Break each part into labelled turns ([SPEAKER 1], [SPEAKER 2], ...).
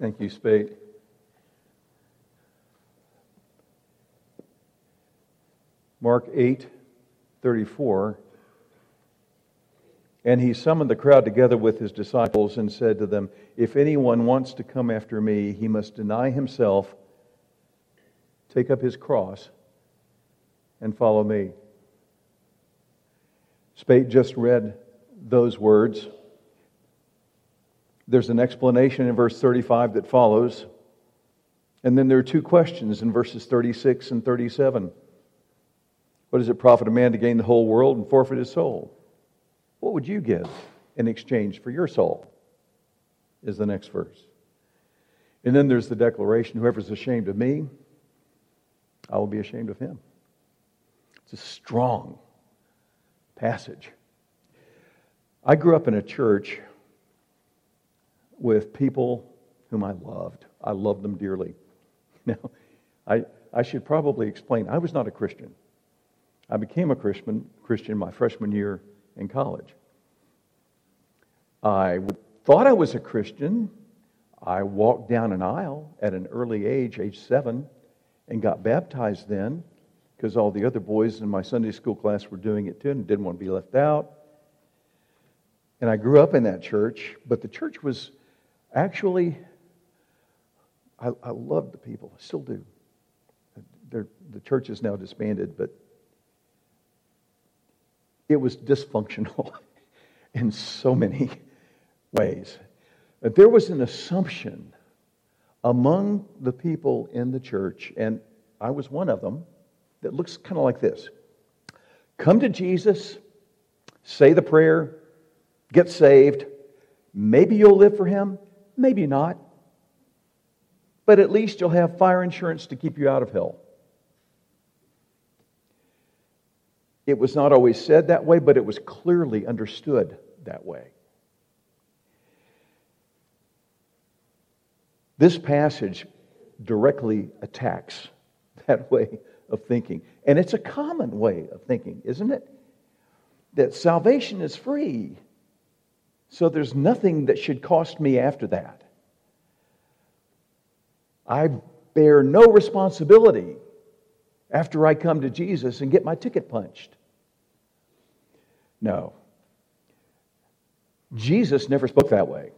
[SPEAKER 1] Thank you, Spade. Mark 8, 34. And he summoned the crowd together with his disciples and said to them, If anyone wants to come after me, he must deny himself, take up his cross, and follow me. Spate just read those words. There's an explanation in verse 35 that follows. And then there are two questions in verses 36 and 37. What does it profit a man to gain the whole world and forfeit his soul? What would you give in exchange for your soul? Is the next verse. And then there's the declaration whoever's ashamed of me, I will be ashamed of him. It's a strong passage. I grew up in a church with people whom I loved. I loved them dearly. Now, I, I should probably explain I was not a Christian. I became a Christian, Christian my freshman year in college. I thought I was a Christian. I walked down an aisle at an early age, age seven, and got baptized then because all the other boys in my Sunday school class were doing it too and didn't want to be left out. And I grew up in that church, but the church was actually, I, I loved the people. I still do. They're, the church is now disbanded, but it was dysfunctional in so many ways. There was an assumption among the people in the church, and I was one of them that looks kind of like this Come to Jesus, say the prayer, get saved. Maybe you'll live for him, maybe not. But at least you'll have fire insurance to keep you out of hell. It was not always said that way, but it was clearly understood that way. This passage directly attacks that way of thinking. And it's a common way of thinking, isn't it? That salvation is free. So there's nothing that should cost me after that. I bear no responsibility after I come to Jesus and get my ticket punched. No. Jesus never spoke that way.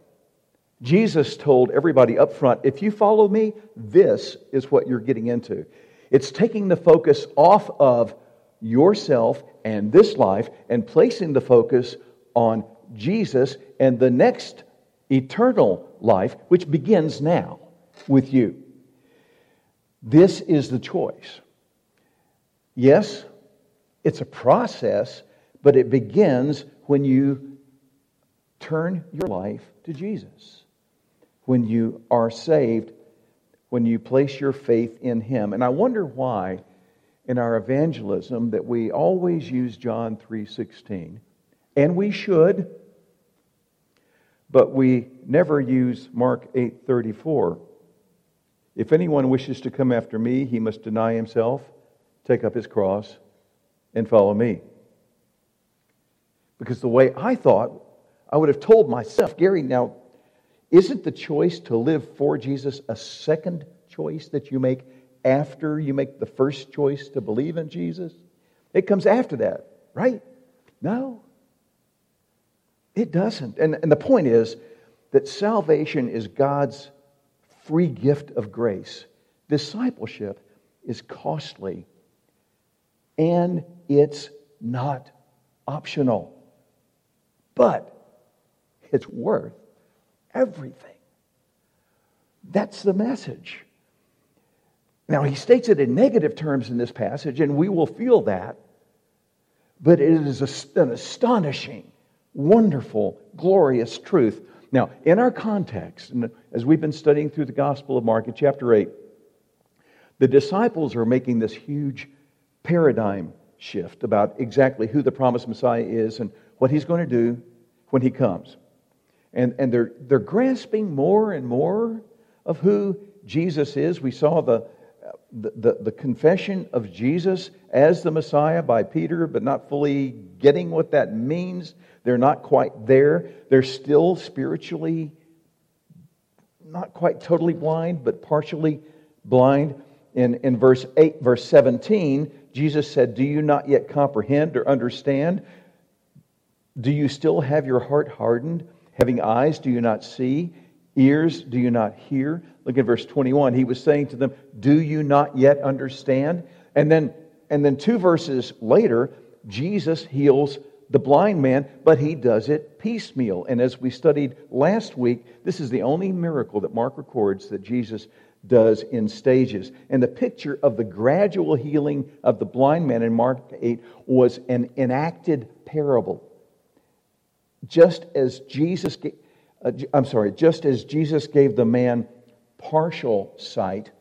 [SPEAKER 1] Jesus told everybody up front if you follow me, this is what you're getting into. It's taking the focus off of yourself and this life and placing the focus on Jesus and the next eternal life, which begins now with you. This is the choice. Yes, it's a process, but it begins when you turn your life to Jesus, when you are saved when you place your faith in Him. And I wonder why in our evangelism that we always use John 3:16. And we should, but we never use Mark 8:34. If anyone wishes to come after me, he must deny himself, take up his cross, and follow me. Because the way I thought, I would have told myself, Gary, now isn't the choice to live for Jesus a second choice that you make after you make the first choice to believe in Jesus? It comes after that, right? No. It doesn't. And, and the point is that salvation is God's free gift of grace. Discipleship is costly and it's not optional. But it's worth everything. That's the message. Now, he states it in negative terms in this passage, and we will feel that, but it is an astonishing, wonderful, glorious truth. Now, in our context, as we've been studying through the Gospel of Mark in chapter 8, the disciples are making this huge paradigm shift about exactly who the promised Messiah is and what he's going to do when he comes. And, and they're, they're grasping more and more of who Jesus is. We saw the, the, the, confession of Jesus as the Messiah by Peter, but not fully getting what that means. They're not quite there. They're still spiritually not quite totally blind, but partially blind. In, in verse 8, verse 17, Jesus said, Do you not yet comprehend or understand? Do you still have your heart hardened? Having eyes, do you not see? Ears, do you not hear? Look at verse 21. He was saying to them, Do you not yet understand? And then, and then two verses later, Jesus heals the blind man, but he does it piecemeal. And as we studied last week, this is the only miracle that Mark records that Jesus does in stages. And the picture of the gradual healing of the blind man in Mark 8 was an enacted parable. Just as Jesus, uh, I'm sorry, just as Jesus gave the man partial sight,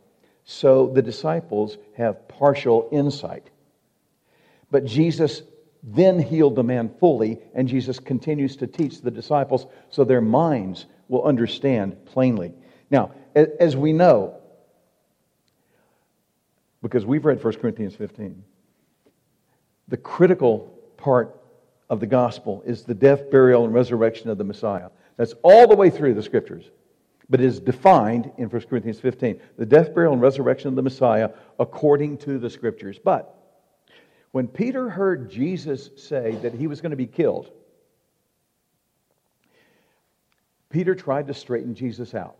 [SPEAKER 1] so the disciples have partial insight. But Jesus then healed the man fully, and Jesus continues to teach the disciples so their minds will understand plainly. Now, as we know, because we've read 1 Corinthians 15, the critical part of the gospel is the death, burial, and resurrection of the Messiah. That's all the way through the scriptures, but is defined in 1 Corinthians 15 the death, burial, and resurrection of the Messiah according to the scriptures. But when Peter heard Jesus say that he was going to be killed, Peter tried to straighten Jesus out.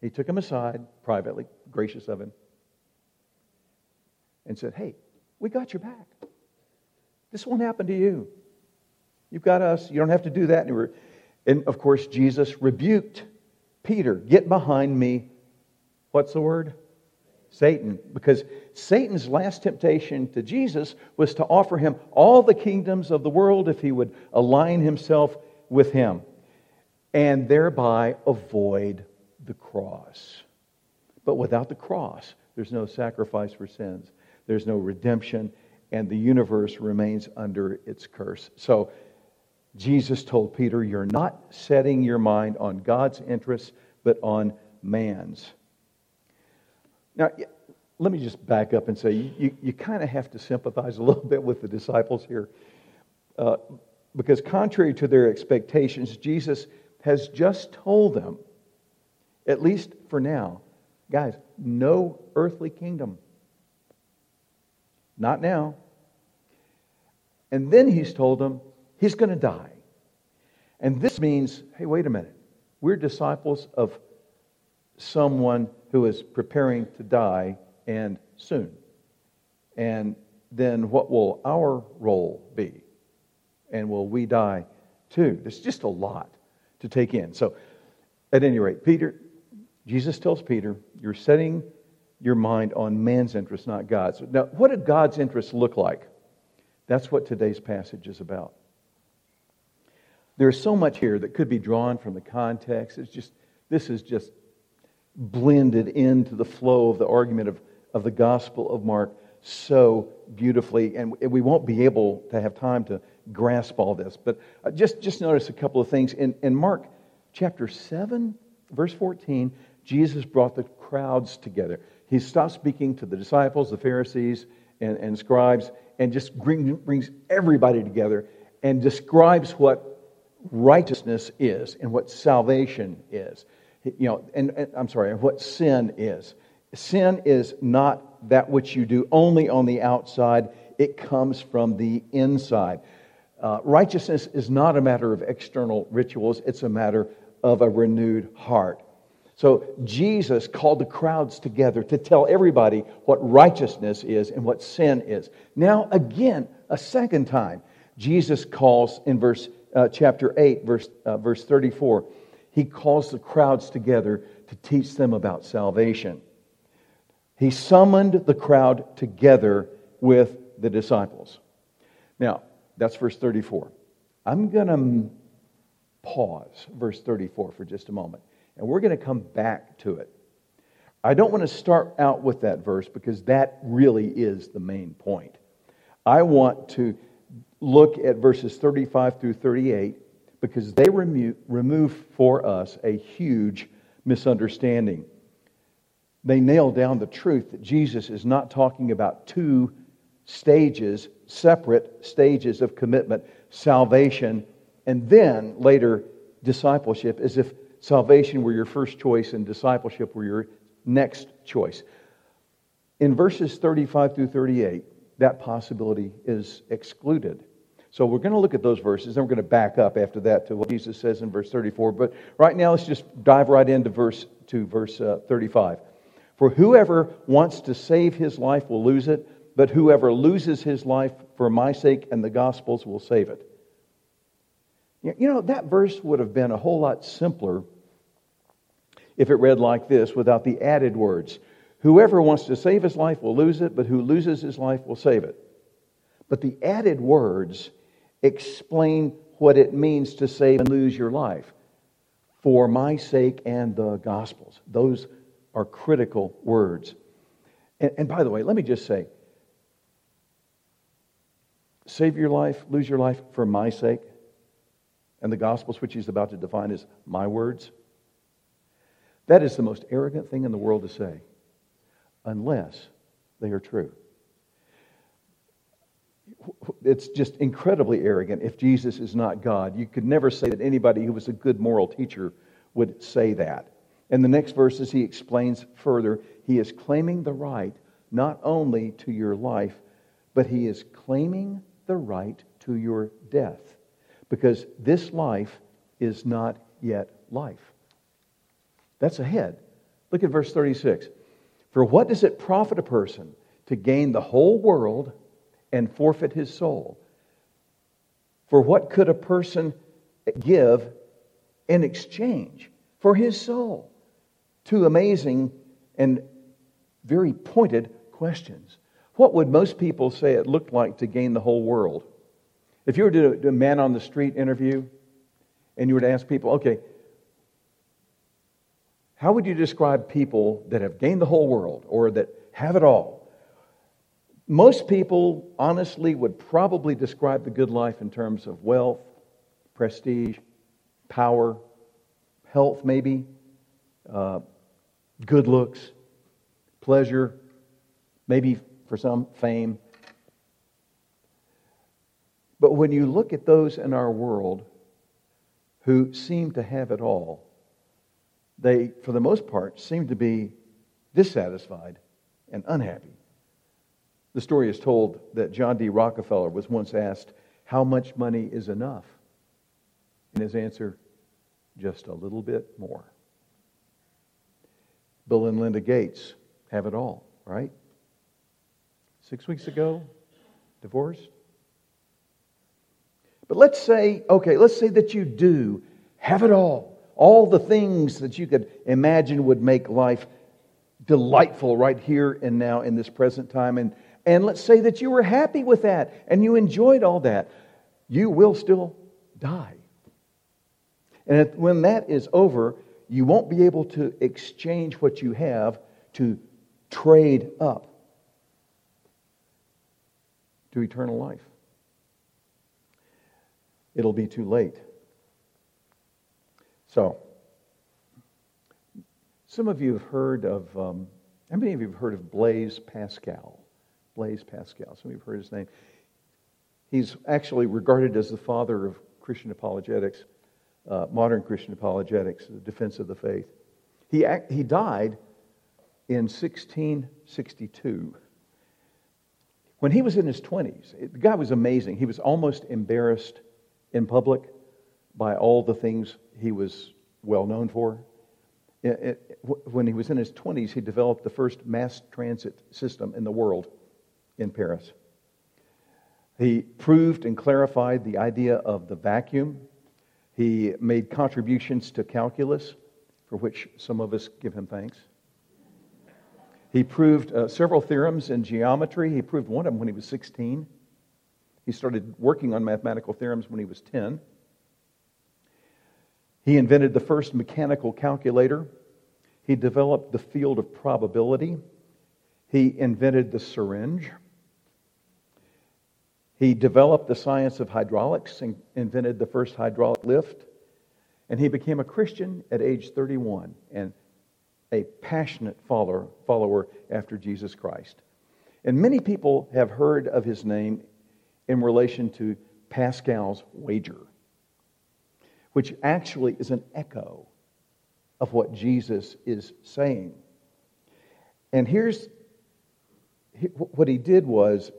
[SPEAKER 1] He took him aside privately, gracious of him, and said, Hey, we got your back. This won't happen to you. You've got us. You don't have to do that. And of course, Jesus rebuked Peter, Get behind me. What's the word? Satan. Because Satan's last temptation to Jesus was to offer him all the kingdoms of the world if he would align himself with him and thereby avoid the cross. But without the cross, there's no sacrifice for sins, there's no redemption, and the universe remains under its curse. So Jesus told Peter, You're not setting your mind on God's interests, but on man's. Now, let me just back up and say you, you, you kind of have to sympathize a little bit with the disciples here. Uh, because, contrary to their expectations, Jesus has just told them, at least for now, guys, no earthly kingdom. Not now. And then he's told them he's going to die. And this means hey, wait a minute. We're disciples of someone who is preparing to die and soon. And then what will our role be? And will we die too? There's just a lot to take in. So, at any rate, Peter, Jesus tells Peter, you're setting your mind on man's interest, not God's. Now, what did God's interest look like? That's what today's passage is about. There's so much here that could be drawn from the context. It's just, this is just blended into the flow of the argument of, of the Gospel of Mark so beautifully. And we won't be able to have time to grasp all this. But uh, just, just notice a couple of things. In, in Mark chapter 7, verse 14, Jesus brought the crowds together. He stopped speaking to the disciples, the Pharisees, and, and scribes, and just bring, brings everybody together and describes what righteousness is and what salvation is. You know, and, and I'm sorry, what sin is. Sin is not that which you do only on the outside, it comes from the inside. Uh, righteousness is not a matter of external rituals, it's a matter of a renewed heart. So Jesus called the crowds together to tell everybody what righteousness is and what sin is. Now, again, a second time, Jesus calls in verse uh, chapter 8, verse, uh, verse 34, he calls the crowds together to teach them about salvation. He summoned the crowd together with the disciples. Now, that's verse 34. I'm going to pause verse 34 for just a moment, and we're going to come back to it. I don't want to start out with that verse because that really is the main point. I want to look at verses 35 through 38 because they remo- remove for us a huge misunderstanding. They nail down the truth that Jesus is not talking about two stages, separate stages of commitment salvation, and then later discipleship, as if salvation were your first choice and discipleship were your next choice. In verses 35 through 38, that possibility is excluded. So we're going to look at those verses, and we're going to back up after that to what Jesus says in verse 34. But right now, let's just dive right into verse to verse uh, 35. For whoever wants to save his life will lose it, but whoever loses his life for my sake and the gospel's will save it. You know, that verse would have been a whole lot simpler if it read like this without the added words. Whoever wants to save his life will lose it, but who loses his life will save it. But the added words explain what it means to save and lose your life for my sake and the gospel's. Those are critical words. And, and, by the way, let me just say save your life, lose your life for my sake, and the gospel's, which he's about to define as my words. That is the most arrogant thing in the world to say, unless they are true. It's just incredibly arrogant if Jesus is not God. You could never say that anybody who was a good moral teacher would say that. In the next verses, he explains further he is claiming the right not only to your life, but he is claiming the right to your death. Because this life is not yet life. That's ahead. Look at verse 36. For what does it profit a person to gain the whole world and forfeit his soul? For what could a person give in exchange for his soul? Two amazing and very pointed questions. What would most people say it looked like to gain the whole world? If you were to do a man on the street interview and you were to ask people, okay, how would you describe people that have gained the whole world or that have it all? Most people, honestly, would probably describe the good life in terms of wealth, prestige, power, health, maybe, uh, good looks, pleasure, maybe for some, fame. But when you look at those in our world who seem to have it all, they, for the most part, seem to be dissatisfied and unhappy. The story is told that John D. Rockefeller was once asked, How much money is enough? And his answer, Just a little bit more. Bill and Melinda Gates have it all, right? Six weeks ago, divorced. But let's say, okay, let's say that you do have it all all the things that you could imagine would make life delightful right here and now in this present time. And, and let's say that you were happy with that and you enjoyed all that. You will still die. And when that is over, you won't be able to exchange what you have to trade up to eternal life. It'll be too late. So, some of you have heard of, um, how many of you have heard of Blaise Pascal? Blaise Pascal. Some of you have heard his name. He's actually regarded as the father of Christian apologetics, uh, modern Christian apologetics, the defense of the faith. He, act, he died in 1662. When he was in his 20s, the guy was amazing. He was almost embarrassed in public by all the things he was well known for. It, it, when he was in his 20s, he developed the first mass transit system in the world in Paris. He proved and clarified the idea of the vacuum. He made contributions to calculus, for which some of us give him thanks. He proved uh, several theorems in geometry. He proved one of them when he was 16. He started working on mathematical theorems when he was 10. He invented the first mechanical calculator. He developed the field of probability. He invented the syringe. He developed the science of hydraulics and invented the first hydraulic lift. And he became a Christian at age 31 and a passionate follower, follower after Jesus Christ. And many people have heard of his name in relation to Pascal's wager which actually is an echo of what Jesus is saying. And here's what he did was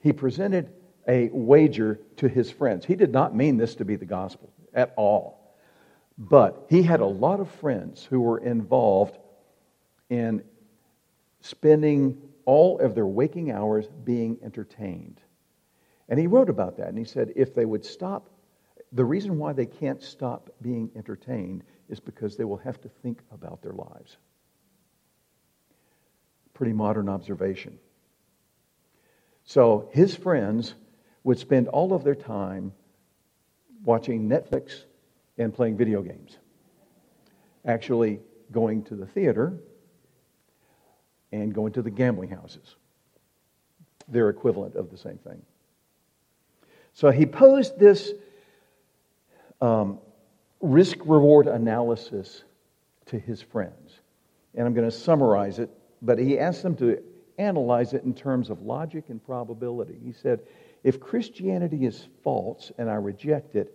[SPEAKER 1] he presented a wager to his friends. He did not mean this to be the gospel at all. But he had a lot of friends who were involved in spending all of their waking hours being entertained. And he wrote about that. And he said if they would stop, the reason why they can't stop being entertained is because they will have to think about their lives. Pretty modern observation. So his friends would spend all of their time watching Netflix and playing video games. Actually, going to the theater and going to the gambling houses. They're equivalent of the same thing. So he posed this um, risk reward analysis to his friends. And I'm going to summarize it, but he asked them to analyze it in terms of logic and probability. He said, if Christianity is false and I reject it,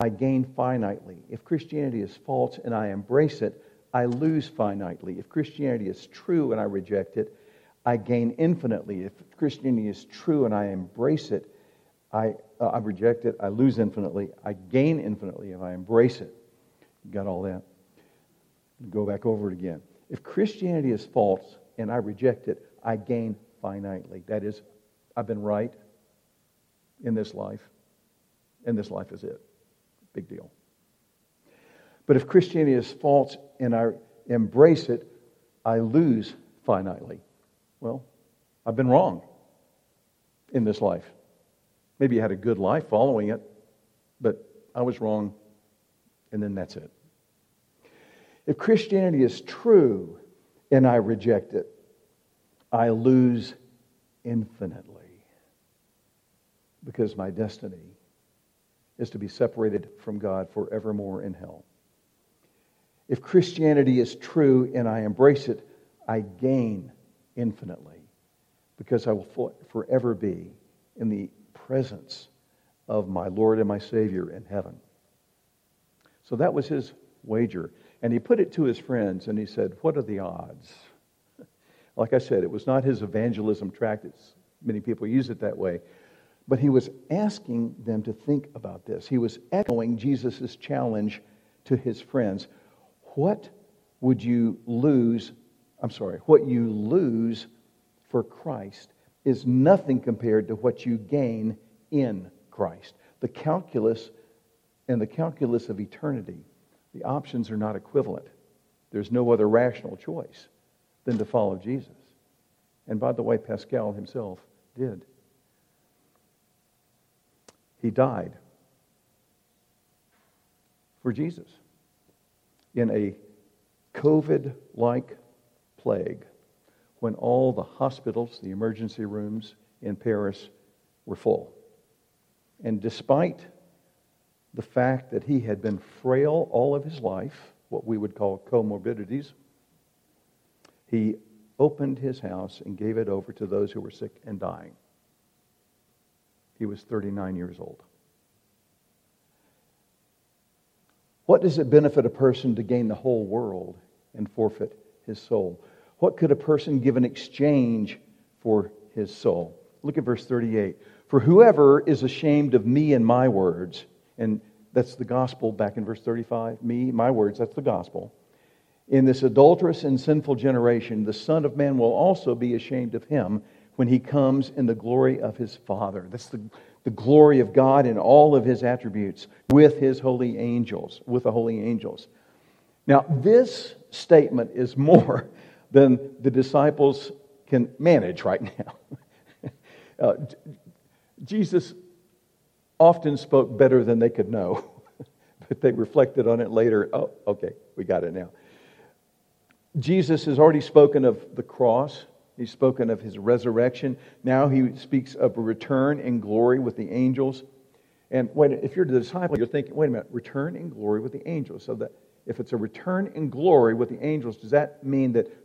[SPEAKER 1] I gain finitely. If Christianity is false and I embrace it, I lose finitely. If Christianity is true and I reject it, I gain infinitely. If Christianity is true and I embrace it, I, uh, I reject it, I lose infinitely. I gain infinitely if I embrace it. You got all that? Go back over it again. If Christianity is false and I reject it, I gain finitely. That is, I've been right in this life, and this life is it. Big deal. But if Christianity is false and I embrace it, I lose finitely. Well, I've been wrong in this life. Maybe I had a good life following it, but I was wrong, and then that's it. If Christianity is true and I reject it, I lose infinitely because my destiny is to be separated from God forevermore in hell. If Christianity is true and I embrace it, I gain infinitely because I will forever be in the presence of my Lord and my Savior in heaven. So that was his wager. And he put it to his friends and he said, What are the odds? Like I said, it was not his evangelism tract. It's, many people use it that way. But he was asking them to think about this. He was echoing Jesus' challenge to his friends. What would you lose? I'm sorry, what you lose for Christ is nothing compared to what you gain in Christ. The calculus and the calculus of eternity, the options are not equivalent. There's no other rational choice than to follow Jesus. And by the way, Pascal himself did. He died for Jesus in a COVID like plague when all the hospitals, the emergency rooms in Paris were full. And despite the fact that he had been frail all of his life, what we would call comorbidities, he opened his house and gave it over to those who were sick and dying. He was 39 years old. What does it benefit a person to gain the whole world and forfeit his soul? What could a person give in exchange for his soul? Look at verse 38. For whoever is ashamed of me and my words, and that's the gospel back in verse 35, me, my words, that's the gospel. In this adulterous and sinful generation, the Son of Man will also be ashamed of him when he comes in the glory of his Father. That's the, the glory of God in all of his attributes with his holy angels, with the holy angels. Now, this statement is more than the disciples can manage right now. uh, Jesus often spoke better than they could know, but they reflected on it later. Oh, okay, we got it now. Jesus has already spoken of the cross. He's spoken of his resurrection. Now he speaks of a return in glory with the angels. And when, if you're the disciple, you're thinking, wait a minute, return in glory with the angels. So that if it's a return in glory with the angels, does that mean that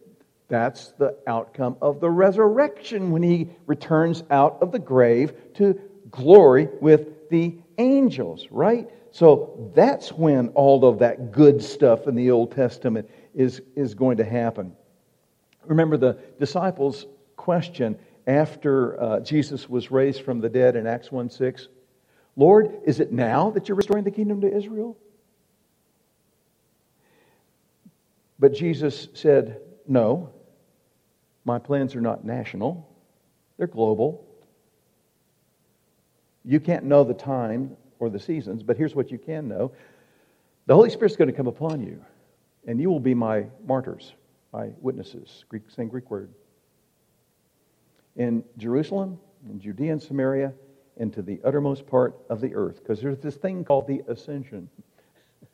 [SPEAKER 1] that's the outcome of the resurrection when he returns out of the grave to glory with the angels, right? So that's when all of that good stuff in the Old Testament is, is going to happen. Remember the disciples' question after uh, Jesus was raised from the dead in Acts 1 6? Lord, is it now that you're restoring the kingdom to Israel? But Jesus said, No, my plans are not national, they're global. You can't know the time or the seasons, but here's what you can know the Holy Spirit's going to come upon you, and you will be my martyrs, my witnesses. Greek, same Greek word. In Jerusalem, in Judea and Samaria, and to the uttermost part of the earth, because there's this thing called the ascension.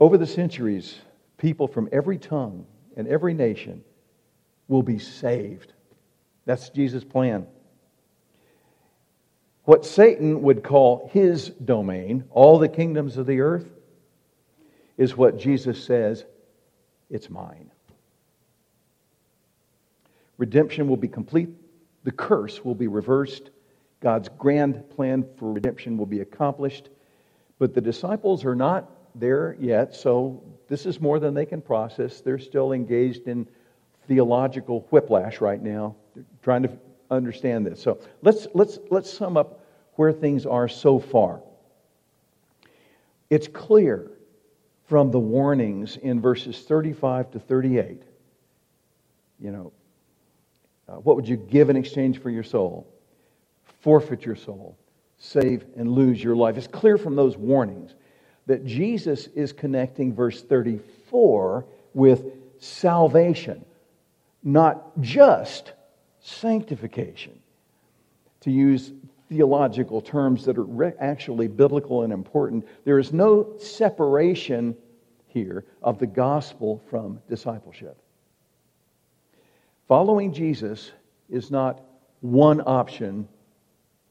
[SPEAKER 1] Over the centuries, people from every tongue and every nation will be saved. That's Jesus' plan. What Satan would call his domain, all the kingdoms of the earth, is what Jesus says, it's mine. Redemption will be complete, the curse will be reversed, God's grand plan for redemption will be accomplished. But the disciples are not there yet, so this is more than they can process. They're still engaged in theological whiplash right now, trying to understand this. So let's, let's, let's sum up where things are so far. It's clear from the warnings in verses 35 to 38. You know, uh, what would you give in exchange for your soul? Forfeit your soul, save and lose your life. It's clear from those warnings that Jesus is connecting verse 34 with salvation, not just sanctification. To use theological terms that are actually biblical and important, there is no separation here of the gospel from discipleship. Following Jesus is not one option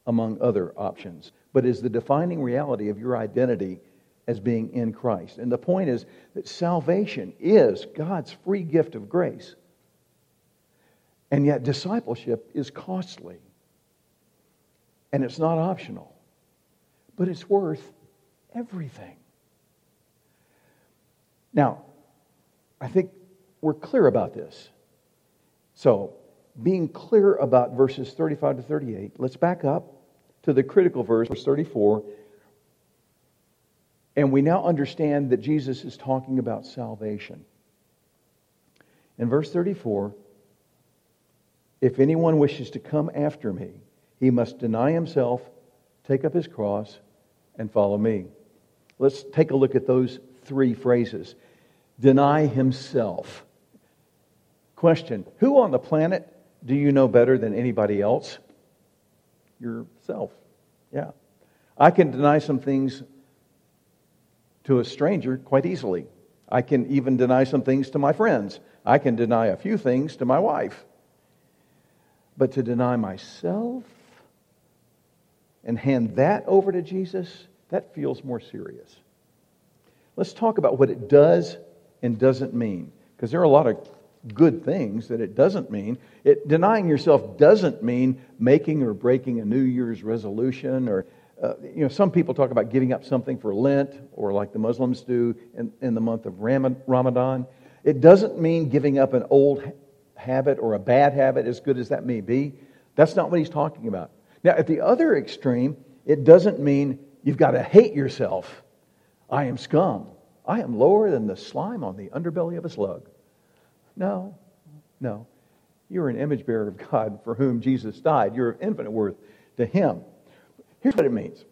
[SPEAKER 1] among other options, but is the defining reality of your identity as being in Christ. And the point is that salvation is God's free gift of grace. And yet, discipleship is costly. And it's not optional. But it's worth everything. Now, I think we're clear about this. So, being clear about verses 35 to 38, let's back up to the critical verse, verse 34, and we now understand that Jesus is talking about salvation. In verse 34, if anyone wishes to come after me, he must deny himself, take up his cross, and follow me. Let's take a look at those three phrases. Deny himself. Question Who on the planet do you know better than anybody else? Yourself. Yeah. I can deny some things to a stranger quite easily. I can even deny some things to my friends. I can deny a few things to my wife. But to deny myself and hand that over to Jesus, that feels more serious. Let's talk about what it does and doesn't mean, because there are a lot of good things that it doesn't mean. It, denying yourself doesn't mean making or breaking a New Year's resolution or uh, you know, some people talk about giving up something for Lent or like the Muslims do in, in the month of Ramadan. It doesn't mean giving up an old habit or a bad habit, as good as that may be. That's not what he's talking about. Now, at the other extreme, it doesn't mean you've got to hate yourself. I am scum. I am lower than the slime on the underbelly of a slug. No, no. You're an image bearer of God for whom Jesus died. You're of infinite worth to him. Here's what it means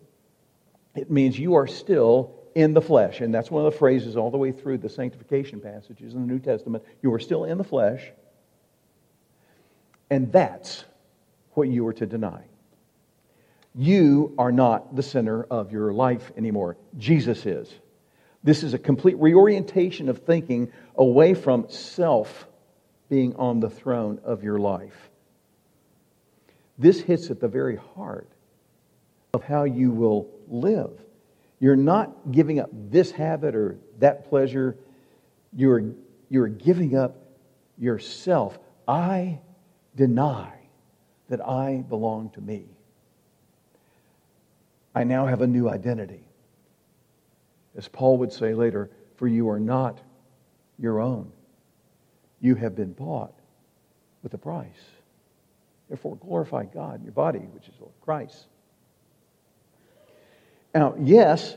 [SPEAKER 1] it means you are still in the flesh. And that's one of the phrases all the way through the sanctification passages in the New Testament. You are still in the flesh. And that's what you are to deny. You are not the center of your life anymore. Jesus is. This is a complete reorientation of thinking away from self being on the throne of your life. This hits at the very heart of how you will live. You're not giving up this habit or that pleasure. You're, you're giving up yourself. I deny that I belong to me. I now have a new identity. As Paul would say later, for you are not your own. You have been bought with a price. Therefore, glorify God in your body, which is Christ. Now, yes,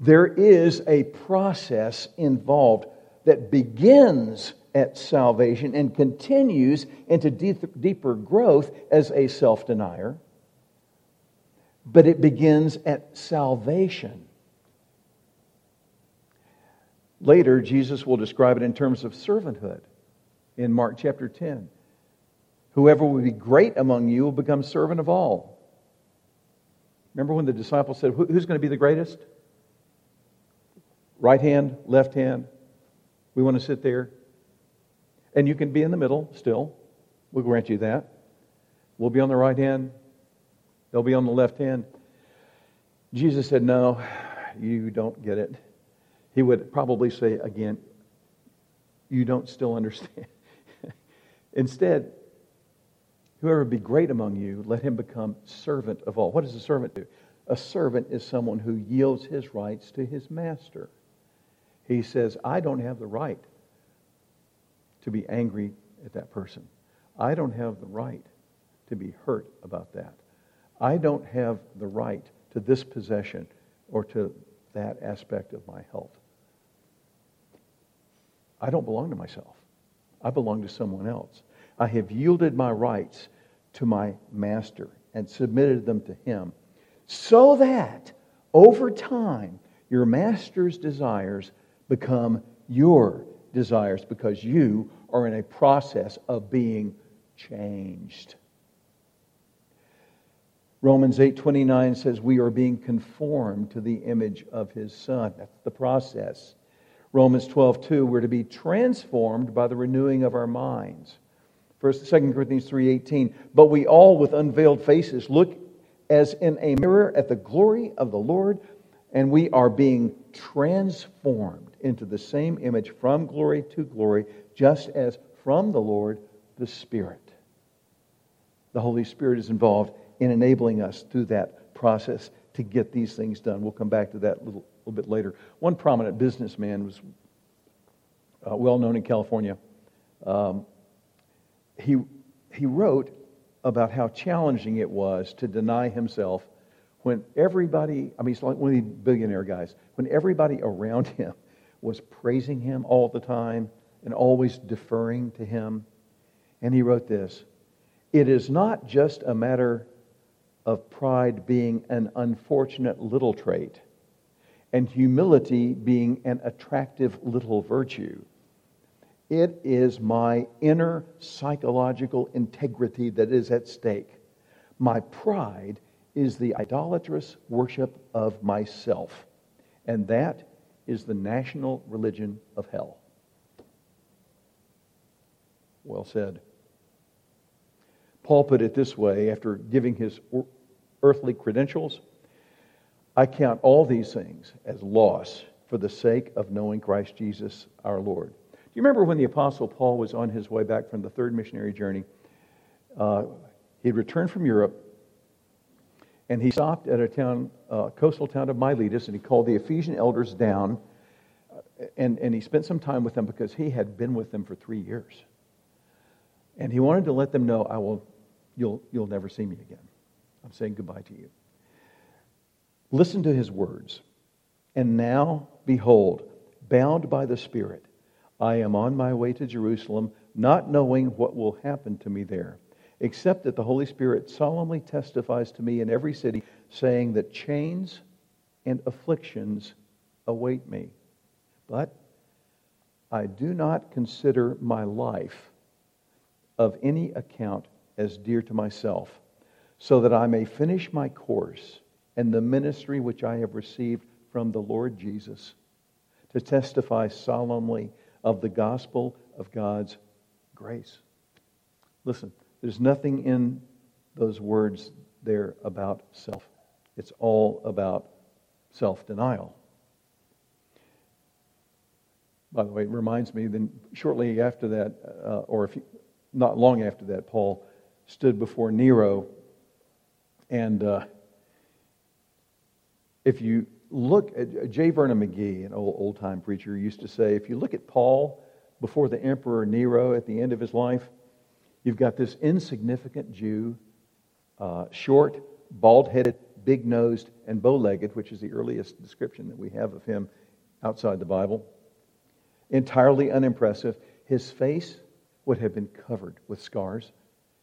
[SPEAKER 1] there is a process involved that begins at salvation and continues into deeper growth as a self denier, but it begins at salvation. Later, Jesus will describe it in terms of servanthood in Mark chapter 10. Whoever will be great among you will become servant of all. Remember when the disciples said, Who's going to be the greatest? Right hand, left hand. We want to sit there. And you can be in the middle still. We'll grant you that. We'll be on the right hand. They'll be on the left hand. Jesus said, No, you don't get it. He would probably say again, You don't still understand. Instead, whoever be great among you, let him become servant of all. What does a servant do? A servant is someone who yields his rights to his master. He says, I don't have the right to be angry at that person. I don't have the right to be hurt about that. I don't have the right to this possession or to that aspect of my health. I don't belong to myself. I belong to someone else. I have yielded my rights to my master and submitted them to him so that over time your master's desires become your desires because you are in a process of being changed. Romans 8:29 says we are being conformed to the image of his son. That's the process. Romans 12:2 we're to be transformed by the renewing of our minds. First 2 Corinthians 3:18 but we all with unveiled faces look as in a mirror at the glory of the Lord and we are being transformed into the same image from glory to glory, just as from the Lord the Spirit. The Holy Spirit is involved in enabling us through that process to get these things done. We'll come back to that a little, little bit later. One prominent businessman was uh, well known in California. Um, he, he wrote about how challenging it was to deny himself when everybody, I mean, he's like one of these billionaire guys, when everybody around him was praising him all the time and always deferring to him. And he wrote this It is not just a matter of pride being an unfortunate little trait and humility being an attractive little virtue. It is my inner psychological integrity that is at stake. My pride is the idolatrous worship of myself. And that is the national religion of hell. Well said. Paul put it this way after giving his earthly credentials I count all these things as loss for the sake of knowing Christ Jesus our Lord. Do you remember when the Apostle Paul was on his way back from the third missionary journey? Uh, he had returned from Europe and he stopped at a town, uh, coastal town of Miletus, and he called the Ephesian elders down, uh, and, and he spent some time with them because he had been with them for three years. And he wanted to let them know, I will, you'll, you'll never see me again. I'm saying goodbye to you. Listen to his words. And now, behold, bound by the Spirit, I am on my way to Jerusalem, not knowing what will happen to me there except that the Holy Spirit solemnly testifies to me in every city, saying that chains and afflictions await me. But I do not consider my life of any account as dear to myself, so that I may finish my course and the ministry which I have received from the Lord Jesus, to testify solemnly of the gospel of God's grace. Listen, there's nothing in those words there about self. It's all about self denial. By the way, it reminds me then shortly after that, uh, or if not long after that, Paul stood before Nero and uh, if you look at uh, J. Vernon McGee, an old old time preacher, used to say, if you look at Paul before the Emperor Nero at the end of his life, you've got this insignificant Jew, uh, short, bald headed, big nosed, and bow legged, which is the earliest description that we have of him outside the Bible. Entirely unimpressive. His face would have been covered with scars.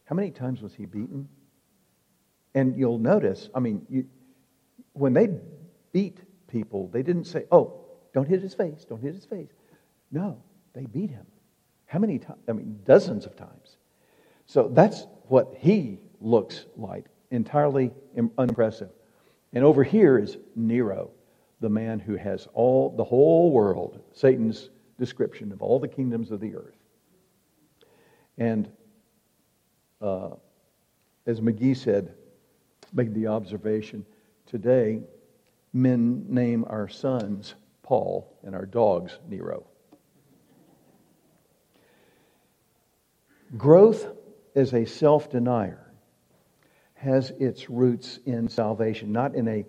[SPEAKER 1] How many times was he beaten? And you'll notice, I mean, you, when they beat people, they didn't say, oh, don't hit his face, don't hit his face. No, they beat him. How many times? I mean, dozens of times. So that's what he looks like, entirely unimpressive. And over here is Nero, the man who has all the whole world, Satan's description of all the kingdoms of the earth. And uh, as McGee said, made the observation today, men name our sons Paul and our dogs Nero. Growth as a self denier has its roots in salvation, not in a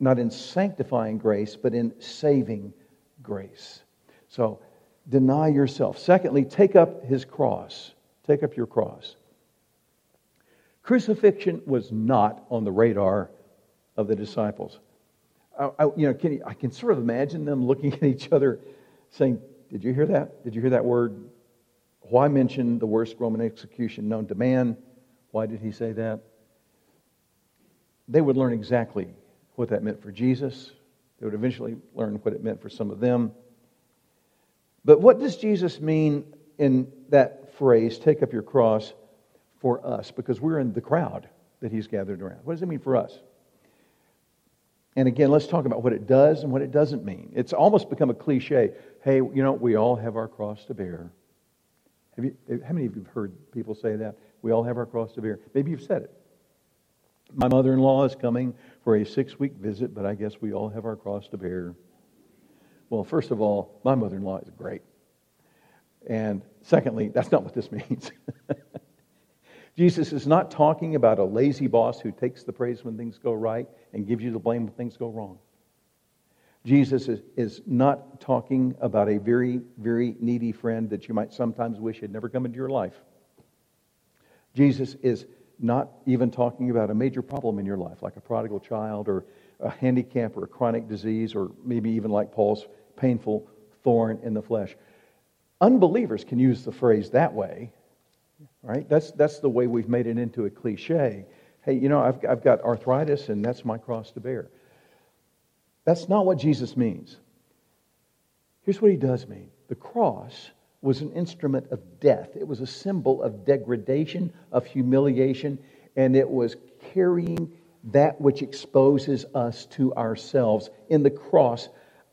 [SPEAKER 1] not in sanctifying grace, but in saving grace. So deny yourself. Secondly, take up his cross. Take up your cross. Crucifixion was not on the radar of the disciples. I, I you know, can, I can sort of imagine them looking at each other saying, Did you hear that? Did you hear that word? Why mention the worst Roman execution known to man? Why did he say that? They would learn exactly what that meant for Jesus. They would eventually learn what it meant for some of them. But what does Jesus mean in that phrase, take up your cross, for us? Because we're in the crowd that he's gathered around. What does it mean for us? And again, let's talk about what it does and what it doesn't mean. It's almost become a cliche. Hey, you know, we all have our cross to bear. Have you, eh, how many of you have heard people say that? We all have our cross to bear. Maybe you've said it. My mother in law is coming for a six week visit, but I guess we all have our cross to bear. Well, first of all, my mother in law is great. And secondly, that's not what this means. Jesus is not talking about a lazy boss who takes the praise when things go right and gives you the blame when things go wrong. Jesus is, is not talking about a very, very needy friend that you might sometimes wish had never come into your life. Jesus is not even talking about a major problem in your life, like a prodigal child or a handicap or a chronic disease, or maybe even like Paul's painful thorn in the flesh. Unbelievers can use the phrase that way, right? That's, that's the way we've made it into a cliche. Hey, you know, I've, I've got arthritis and that's my cross to bear. That's not what Jesus means. Here's what he does mean the cross was an instrument of death, it was a symbol of degradation, of humiliation, and it was carrying that which exposes us to ourselves. In the cross,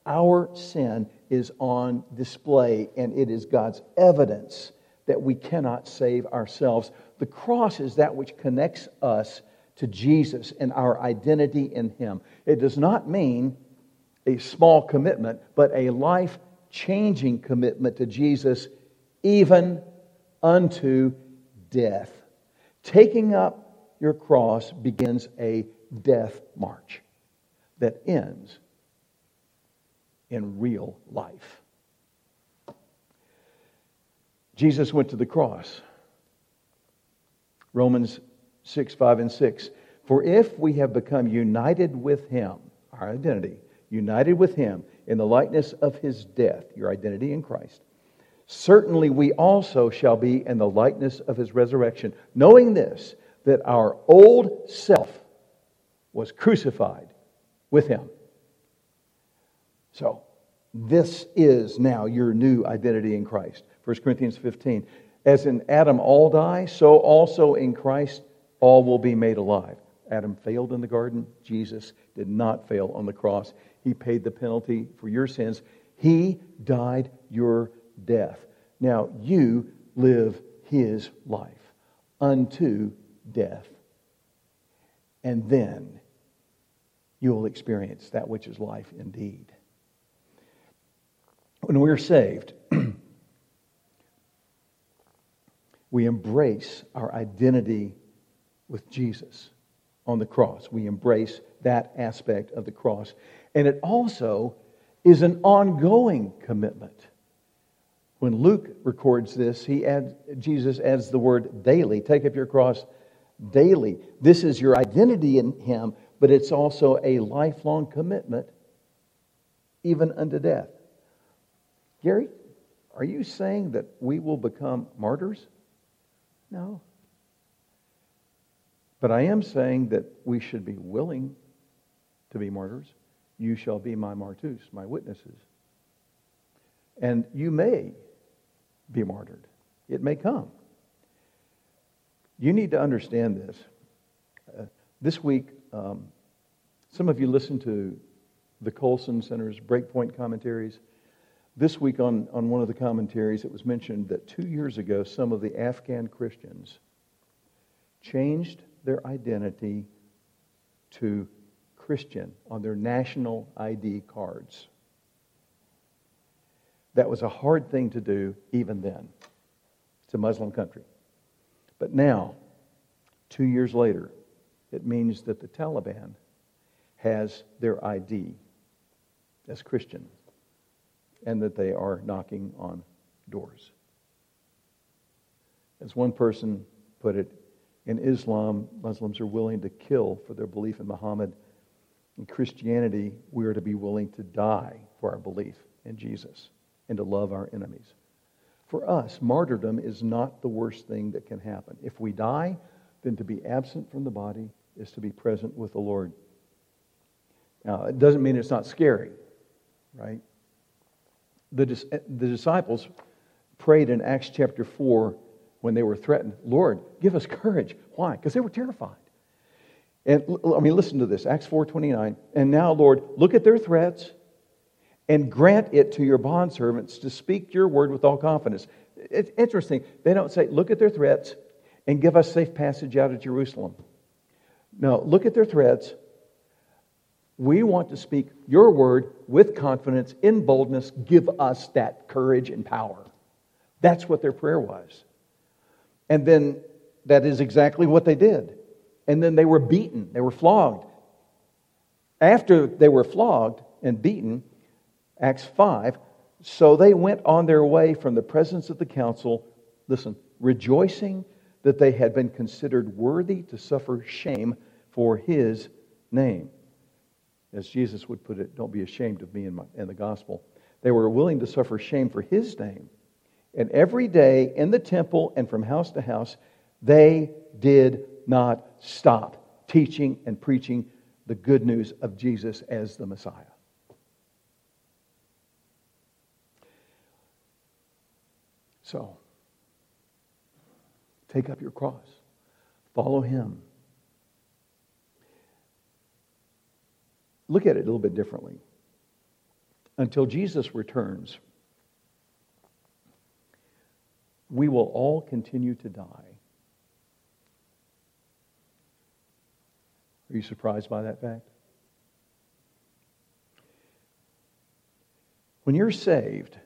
[SPEAKER 1] our sin is on display, and it is God's evidence that we cannot save ourselves. The cross is that which connects us to Jesus and our identity in Him. It does not mean a small commitment, but a life changing commitment to Jesus, even unto death. Taking up your cross begins a death march that ends in real life. Jesus went to the cross. Romans 6, 5, and 6. For if we have become united with him, our identity, united with him in the likeness of his death, your identity in Christ, certainly we also shall be in the likeness of his resurrection, knowing this, that our old self was crucified with him. So, this is now your new identity in Christ. 1 Corinthians 15. As in Adam all die, so also in Christ all will be made alive. Adam failed in the garden. Jesus did not fail on the cross. He paid the penalty for your sins. He died your death. Now you live his life unto death. And then you will experience that which is life indeed. When we're saved, we embrace our identity with Jesus on the cross. We embrace that aspect of the cross. And it also is an ongoing commitment. When Luke records this, he adds, Jesus adds the word daily. Take up your cross daily. This is your identity in him, but it's also a lifelong commitment, even unto death. Gary, are you saying that we will become martyrs? No. But I am saying that we should be willing to be martyrs. You shall be my martus, my witnesses. And you may be martyred. It may come. You need to understand this. Uh, this week, um, some of you listened to the Colson Center's Breakpoint commentaries. This week, on, on one of the commentaries, it was mentioned that two years ago, some of the Afghan Christians changed their identity to Christian on their national ID cards. That was a hard thing to do even then. It's a Muslim country. But now, two years later, it means that the Taliban has their ID as Christian and that they are knocking on doors. As one person put it, in Islam, Muslims are willing to kill for their belief in Muhammad. In Christianity, we are to be willing to die for our belief in Jesus and to love our enemies. For us, martyrdom is not the worst thing that can happen. If we die, then to be absent from the body is to be present with the Lord. Now, it doesn't mean it's not scary, right? The, the disciples prayed in Acts chapter 4 when they were threatened, Lord, give us courage. Why? Because they were terrified. And I mean, listen to this Acts 4.29. And now, Lord, look at their threats and grant it to your bondservants to speak your word with all confidence. It's interesting. They don't say, look at their threats and give us safe passage out of Jerusalem. No, look at their threats. We want to speak your word with confidence, in boldness. Give us that courage and power. That's what their prayer was. And then that is exactly what they did. And then they were beaten, they were flogged. After they were flogged and beaten, Acts 5. So they went on their way from the presence of the council, listen, rejoicing that they had been considered worthy to suffer shame for his name. As Jesus would put it, don't be ashamed of me in, my, the gospel. They were willing to suffer shame for his name. And every day in the temple and from house to house, they did not stop teaching and preaching the good news of Jesus as the Messiah. So, take up your cross, follow him. Look at it a little bit differently. Until Jesus returns, we will all continue to die. Are you surprised by that fact? When you're saved,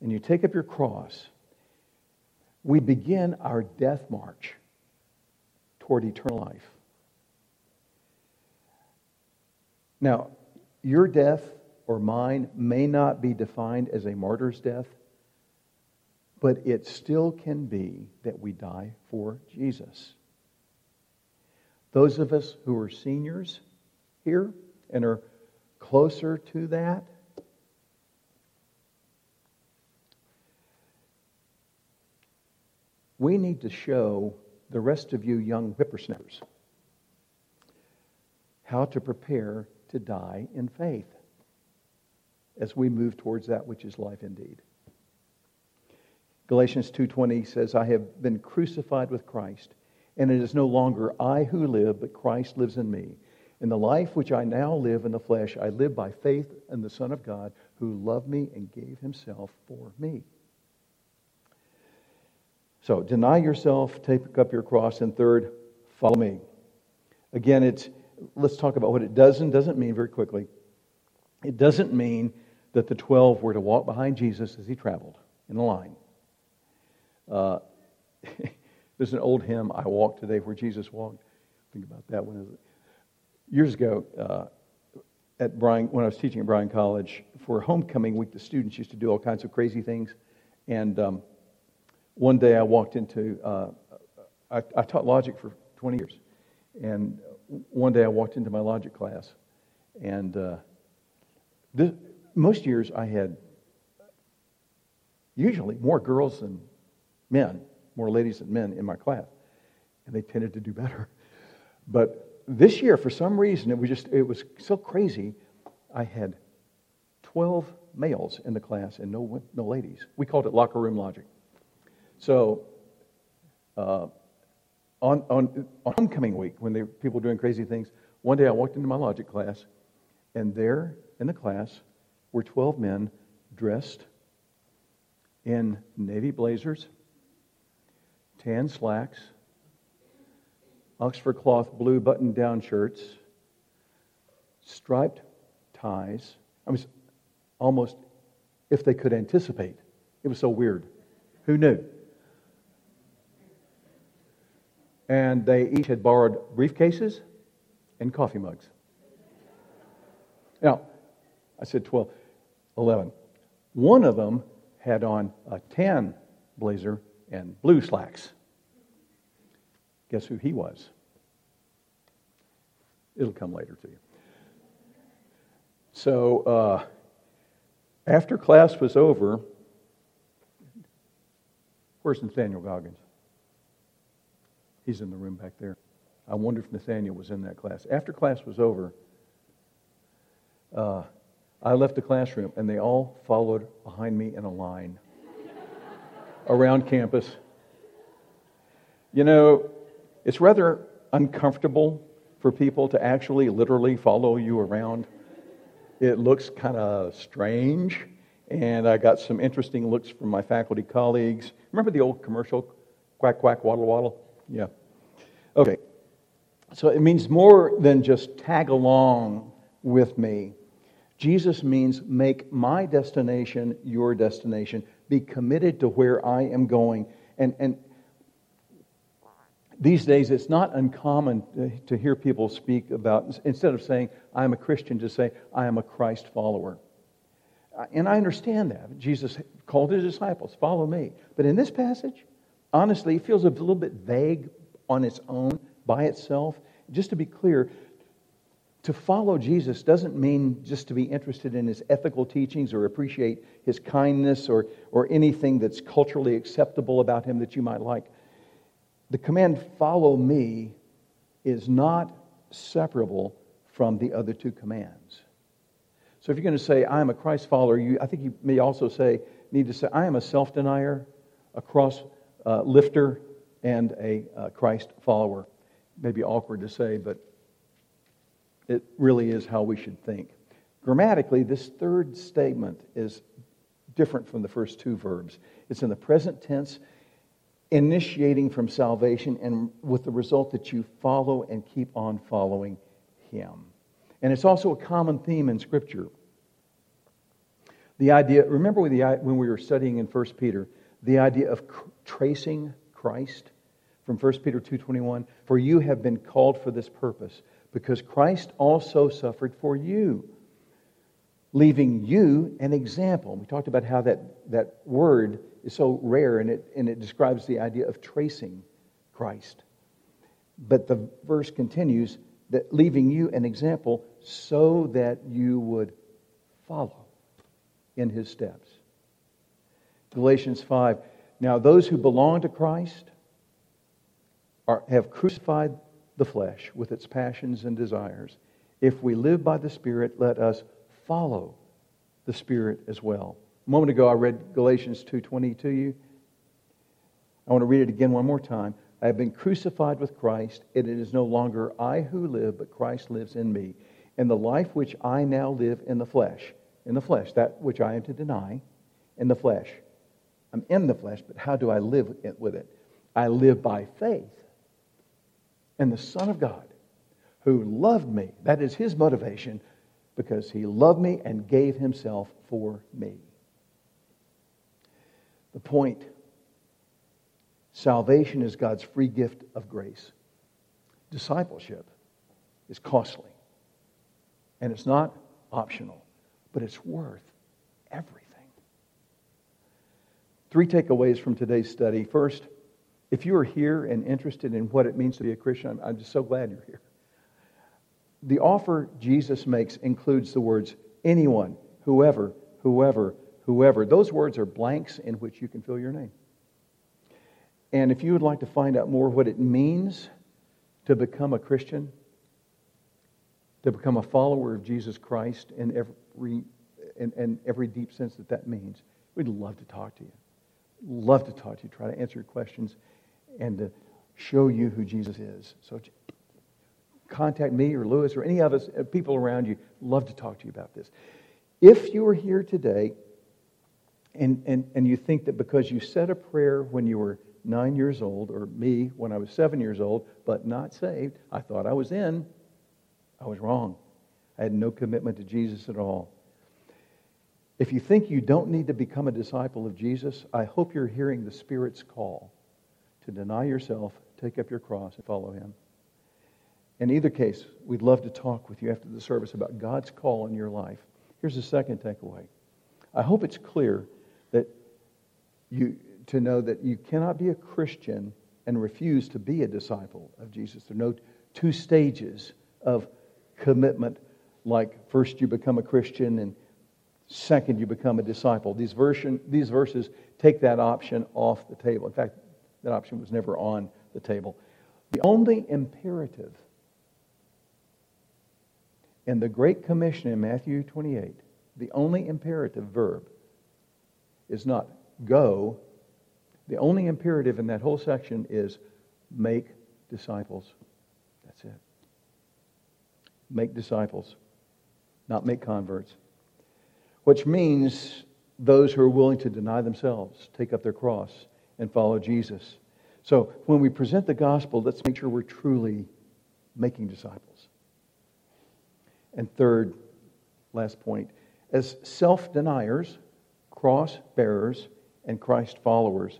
[SPEAKER 1] and you take up your cross, we begin our death march toward eternal life. Now, your death or mine may not be defined as a martyr's death, but it still can be that we die for Jesus. Those of us who are seniors here and are closer to that, we need to show the rest of you young whippersnappers how to prepare to die in faith as we move towards that which is life indeed. Galatians 2:20 says, "I have been crucified with Christ, and it is no longer I who live, but Christ lives in me. In the life which I now live in the flesh, I live by faith in the Son of God, who loved me and gave himself for me." So deny yourself, take up your cross, and third, follow me. Again, it's let's talk about what it does and doesn't mean very quickly. It doesn't mean that the 12 were to walk behind Jesus as he traveled in a line. Uh, there's an old hymn, I Walk Today, where Jesus walked. think about that one. Years ago, uh, at Bryan, when I was teaching at Bryan College, for homecoming week, the students used to do all kinds of crazy things. And um, one day I walked into, uh, I, I, taught logic for 20 years. And one day I walked into my logic class. And uh, this, most years I had usually more girls than men, more ladies than men in my class. And they tended to do better. But this year, for some reason, it was just, it was so crazy. I had 12 males in the class and no, no ladies. We called it locker room logic. So, uh, on, on, on homecoming week, when people were doing crazy things, one day I walked into my logic class, and there in the class were 12 men dressed in navy blazers, tan slacks, Oxford cloth blue button down shirts, striped ties. I was almost, if they could anticipate. It was so weird. Who knew? And they each had borrowed briefcases and coffee mugs. Now, I said 12, 11. One of them had on a tan blazer and blue slacks. Guess who he was? It'll come later to you. So, uh, after class was over, where's Nathaniel Goggins? He's in the room back there. I wonder if Nathaniel was in that class. After class was over, uh, I left the classroom and they all followed behind me in a line around campus. You know, it's rather uncomfortable for people to actually literally follow you around. It looks kind of strange, and I got some interesting looks from my faculty colleagues. Remember the old commercial, quack, quack, waddle, waddle? Yeah. Okay. So it means more than just tag along with me. Jesus means make my destination your destination. Be committed to where I am going. And, and these days, it's not uncommon to hear people speak about, instead of saying, I'm a Christian, to say, I am a Christ follower. Uh, and I understand that. Jesus called his disciples, follow me. But in this passage, honestly, it feels a little bit vague on its own, by itself. Just to be clear, to follow Jesus doesn't mean just to be interested in his ethical teachings or appreciate his kindness or, or anything that's culturally acceptable about him that you might like the command, follow me, is not separable from the other two commands. So if you're going to say, I am a Christ follower, you, I think you may also say, need to say, I am a self denier, a cross uh, lifter, and a uh, Christ follower. Maybe awkward to say, but it really is how we should think. Grammatically, this third statement is different from the first two verbs. It's in the present tense initiating from salvation, and with the result that you follow and keep on following Him. And it's also a common theme in Scripture. The idea, remember when, we were studying in 1 Peter, the idea of tracing Christ from 1 Peter 2.21, for you have been called for this purpose, because Christ also suffered for you, leaving you an example. We talked about how that, that word is so rare and it, and it describes the idea of tracing Christ. But the verse continues that leaving you an example so that you would follow in his steps. Galatians 5. Now, those who belong to Christ are, have crucified the flesh with its passions and desires. If we live by the Spirit, let us follow the Spirit as well. A moment ago, I read Galatians 2.20 to you. I want to read it again one more time. I have been crucified with Christ, and it is no longer I who live, but Christ lives in me. And the life which I now live in the flesh, in the flesh, that which I am to deny, in the flesh. I'm in the flesh, but how do I live with it? I live by faith in the Son of God who loved me. That is his motivation because he loved me and gave himself for me. The point salvation is God's free gift of grace. Discipleship is costly. And it's not optional, but it's worth everything. Three takeaways from today's study. First, if you are here and interested in what it means to be a Christian, I'm, just so glad you're here. The offer Jesus makes includes the words anyone, whoever, whoever, whoever. Those words are blanks in which you can fill your name. And if you would like to find out more what it means to become a Christian, to become a follower of Jesus Christ in every, in, in every deep sense that that means, we'd love to talk to you. Love to talk to you, try to answer your questions, and to show you who Jesus is. So contact me or Lewis or any of us, uh, people around you. Love to talk to you about this. If you are here today and, and, and you think that because you said a prayer when you were nine years old, or me when I was seven years old, but not saved, I thought I was in, I was wrong. I had no commitment to Jesus at all. If you think you don't need to become a disciple of Jesus, I hope you're hearing the Spirit's call to deny yourself, take up your cross, and follow Him. In either case, we'd love to talk with you after the service about God's call in your life. Here's the second takeaway. I hope it's clear that you to know that you cannot be a Christian and refuse to be a disciple of Jesus. There are no two stages of commitment like first you become a Christian and second you become a disciple. These, version, these verses take that option off the table. In fact, that option was never on the table. The only imperative in the Great Commission in Matthew 28, the only imperative verb is not go. The only imperative in that whole section is make disciples. That's it. Make disciples, not make converts. Which means those who are willing to deny themselves, take up their cross, and follow Jesus. So when we present the gospel, let's make sure we're truly making disciples. And third, last point, as self deniers, cross bearers, and Christ followers,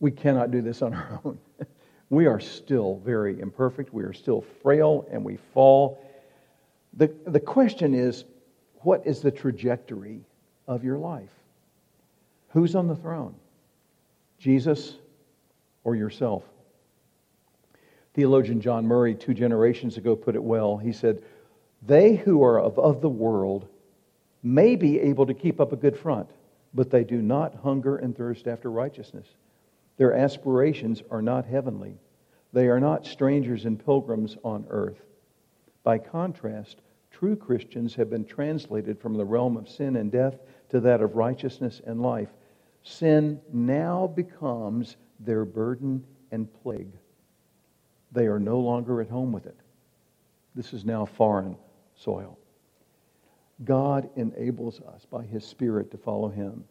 [SPEAKER 1] we cannot do this on our own. we are still very imperfect. We are still frail and we fall. The, the question is what is the trajectory of your life? Who's on the throne? Jesus or yourself? Theologian John Murray, two generations ago, put it well. He said, They who are of, of the world may be able to keep up a good front, but they do not hunger and thirst after righteousness. Their aspirations are not heavenly. They are not strangers and pilgrims on earth. By contrast, true Christians have been translated from the realm of sin and death to that of righteousness and life. Sin now becomes their burden and plague. They are no longer at home with it. This is now foreign soil. God enables us by His Spirit to follow Him.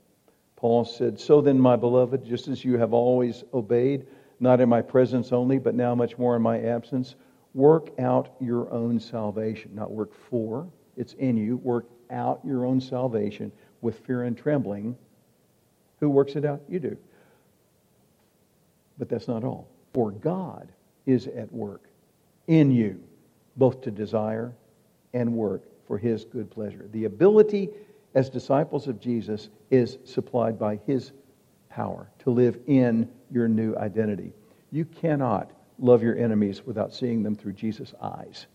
[SPEAKER 1] Paul said, So then, my beloved, just as you have always obeyed, not in my presence only, but now much more in my absence, work out your own salvation. Not work for, it's in you. Work out your own salvation with fear and trembling. Who works it out? You do. But that's not all. For God is at work in you, both to desire and work for his good pleasure. The ability as disciples of Jesus is supplied by his power to live in your new identity. You cannot love your enemies without seeing them through Jesus' eyes.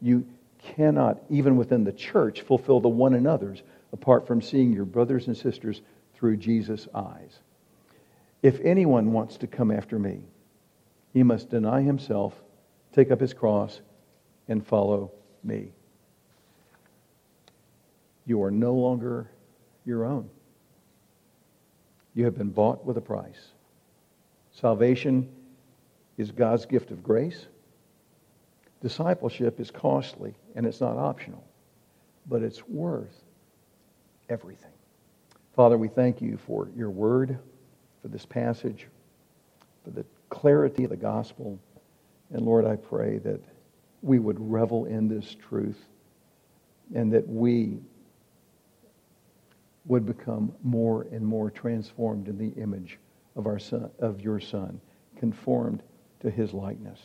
[SPEAKER 1] You cannot, even within the church, fulfill the one another's apart from seeing your brothers and sisters through Jesus' eyes. If anyone wants to come after me, he must deny himself, take up his cross, and follow me you are no longer your own. You have been bought with a price. Salvation is God's gift of grace. Discipleship is costly and it's not optional, but it's worth everything. Father, we thank you for your word, for this passage, for the clarity of the gospel. And Lord, I pray that we would revel in this truth and that we would become more and more transformed in the image of our son, of your son, conformed to his likeness.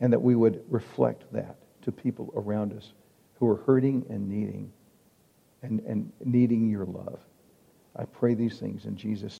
[SPEAKER 1] and that we would reflect that to people around us who are hurting and needing and, and needing your love. I pray these things in Jesus'